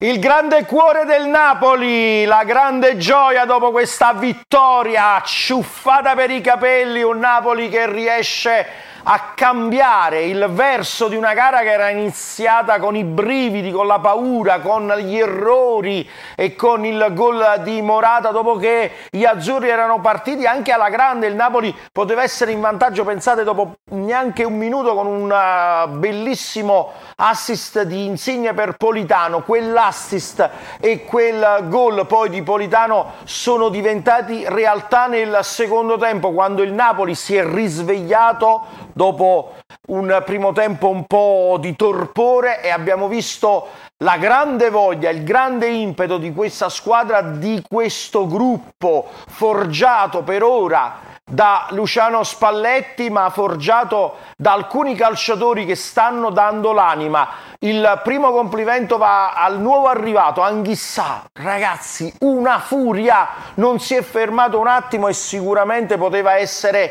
Il grande cuore del Napoli, la grande gioia dopo questa vittoria, ciuffata per i capelli, un Napoli che riesce a cambiare il verso di una gara che era iniziata con i brividi, con la paura, con gli errori e con il gol di Morata dopo che gli azzurri erano partiti. Anche alla grande, il Napoli poteva essere in vantaggio, pensate dopo neanche un minuto con un uh, bellissimo assist di Insigne per Politano, quell'assist e quel gol poi di Politano sono diventati realtà nel secondo tempo quando il Napoli si è risvegliato dopo un primo tempo un po' di torpore e abbiamo visto la grande voglia, il grande impeto di questa squadra, di questo gruppo forgiato per ora da Luciano Spalletti, ma forgiato da alcuni calciatori che stanno dando l'anima. Il primo complimento va al nuovo arrivato, Anghissà. Ragazzi, una furia, non si è fermato un attimo e sicuramente poteva essere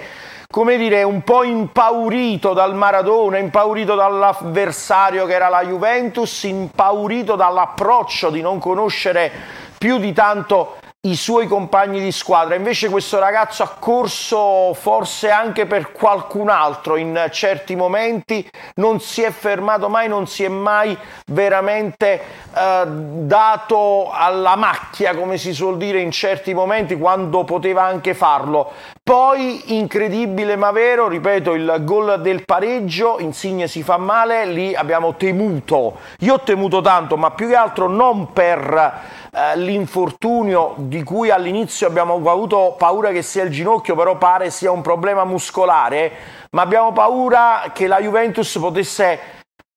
come dire, un po' impaurito dal Maradona, impaurito dall'avversario che era la Juventus, impaurito dall'approccio di non conoscere più di tanto i suoi compagni di squadra. Invece questo ragazzo ha corso forse anche per qualcun altro in certi momenti, non si è fermato mai, non si è mai veramente eh, dato alla macchia, come si suol dire in certi momenti, quando poteva anche farlo. Poi, incredibile ma vero, ripeto, il gol del pareggio, Insigne si fa male, lì abbiamo temuto, io ho temuto tanto, ma più che altro non per eh, l'infortunio di cui all'inizio abbiamo avuto paura che sia il ginocchio, però pare sia un problema muscolare, ma abbiamo paura che la Juventus potesse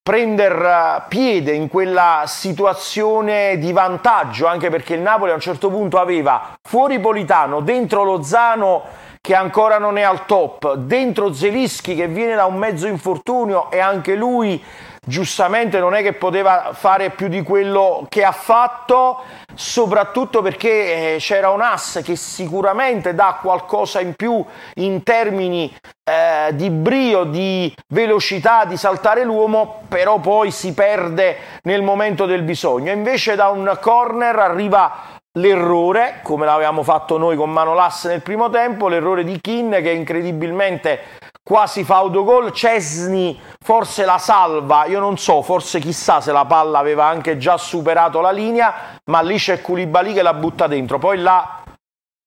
prendere piede in quella situazione di vantaggio, anche perché il Napoli a un certo punto aveva fuori Politano, dentro Lozano che ancora non è al top, dentro Zelischi che viene da un mezzo infortunio e anche lui giustamente non è che poteva fare più di quello che ha fatto, soprattutto perché eh, c'era un ass che sicuramente dà qualcosa in più in termini eh, di brio, di velocità, di saltare l'uomo, però poi si perde nel momento del bisogno. Invece da un corner arriva l'errore, come l'avevamo fatto noi con Manolas nel primo tempo, l'errore di Kin che incredibilmente quasi fa autogol, Cesni forse la salva, io non so, forse chissà se la palla aveva anche già superato la linea, ma lì c'è Koulibaly che la butta dentro, poi là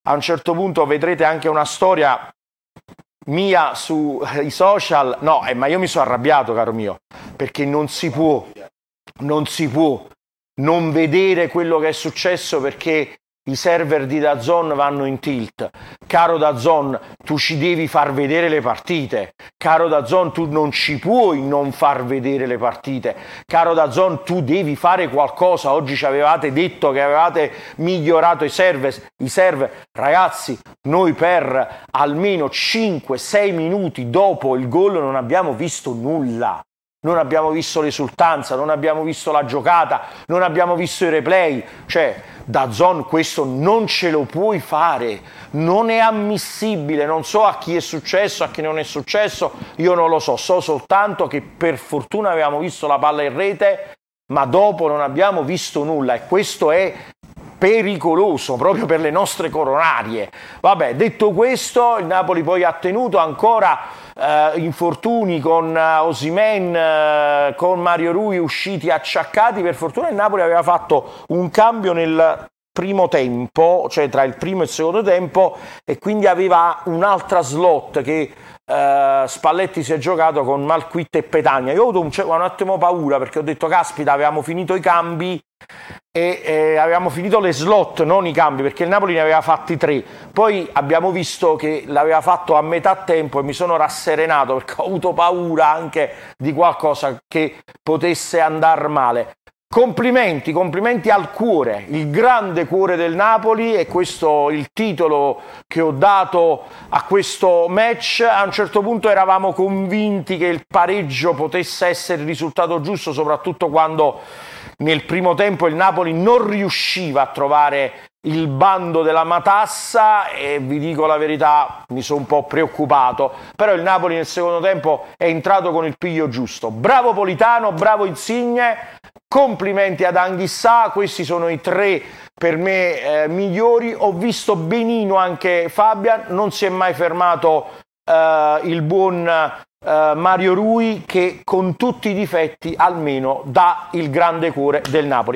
a un certo punto vedrete anche una storia mia sui social, no, eh, ma io mi sono arrabbiato caro mio, perché non si può, non si può non vedere quello che è successo perché i server di Dazon vanno in tilt. Caro Dazon, tu ci devi far vedere le partite. Caro Dazon, tu non ci puoi non far vedere le partite. Caro Dazon, tu devi fare qualcosa. Oggi ci avevate detto che avevate migliorato i server. I server. Ragazzi, noi per almeno 5-6 minuti dopo il gol non abbiamo visto nulla non abbiamo visto l'esultanza, non abbiamo visto la giocata, non abbiamo visto i replay, cioè da Zon questo non ce lo puoi fare, non è ammissibile, non so a chi è successo, a chi non è successo, io non lo so, so soltanto che per fortuna avevamo visto la palla in rete, ma dopo non abbiamo visto nulla. E questo è pericoloso proprio per le nostre coronarie. Vabbè, detto questo, il Napoli poi ha tenuto ancora eh, infortuni con eh, Osimen, eh, con Mario Rui usciti acciaccati. Per fortuna il Napoli aveva fatto un cambio nel primo tempo, cioè tra il primo e il secondo tempo, e quindi aveva un'altra slot che Uh, Spalletti si è giocato con Malquitte e Petagna. Io ho avuto un, un, attimo paura perché ho detto caspita, avevamo finito i cambi e eh, avevamo finito le slot, non i cambi, perché il Napoli ne aveva fatti tre. Poi abbiamo visto che l'aveva fatto a metà tempo e mi sono rasserenato perché ho avuto paura anche di qualcosa che potesse andare male. Complimenti, complimenti al cuore, il grande cuore del Napoli e questo il titolo che ho dato a questo match. A un certo punto eravamo convinti che il pareggio potesse essere il risultato giusto, soprattutto quando nel primo tempo il Napoli non riusciva a trovare il bando della matassa e vi dico la verità, mi sono un po' preoccupato, però il Napoli nel secondo tempo è entrato con il piglio giusto. Bravo Politano, bravo Insigne, complimenti ad Anghissà, questi sono i tre per me eh, migliori. Ho visto benino anche Fabian, non si è mai fermato eh, il buon eh, Mario Rui che con tutti i difetti almeno dà il grande cuore del Napoli.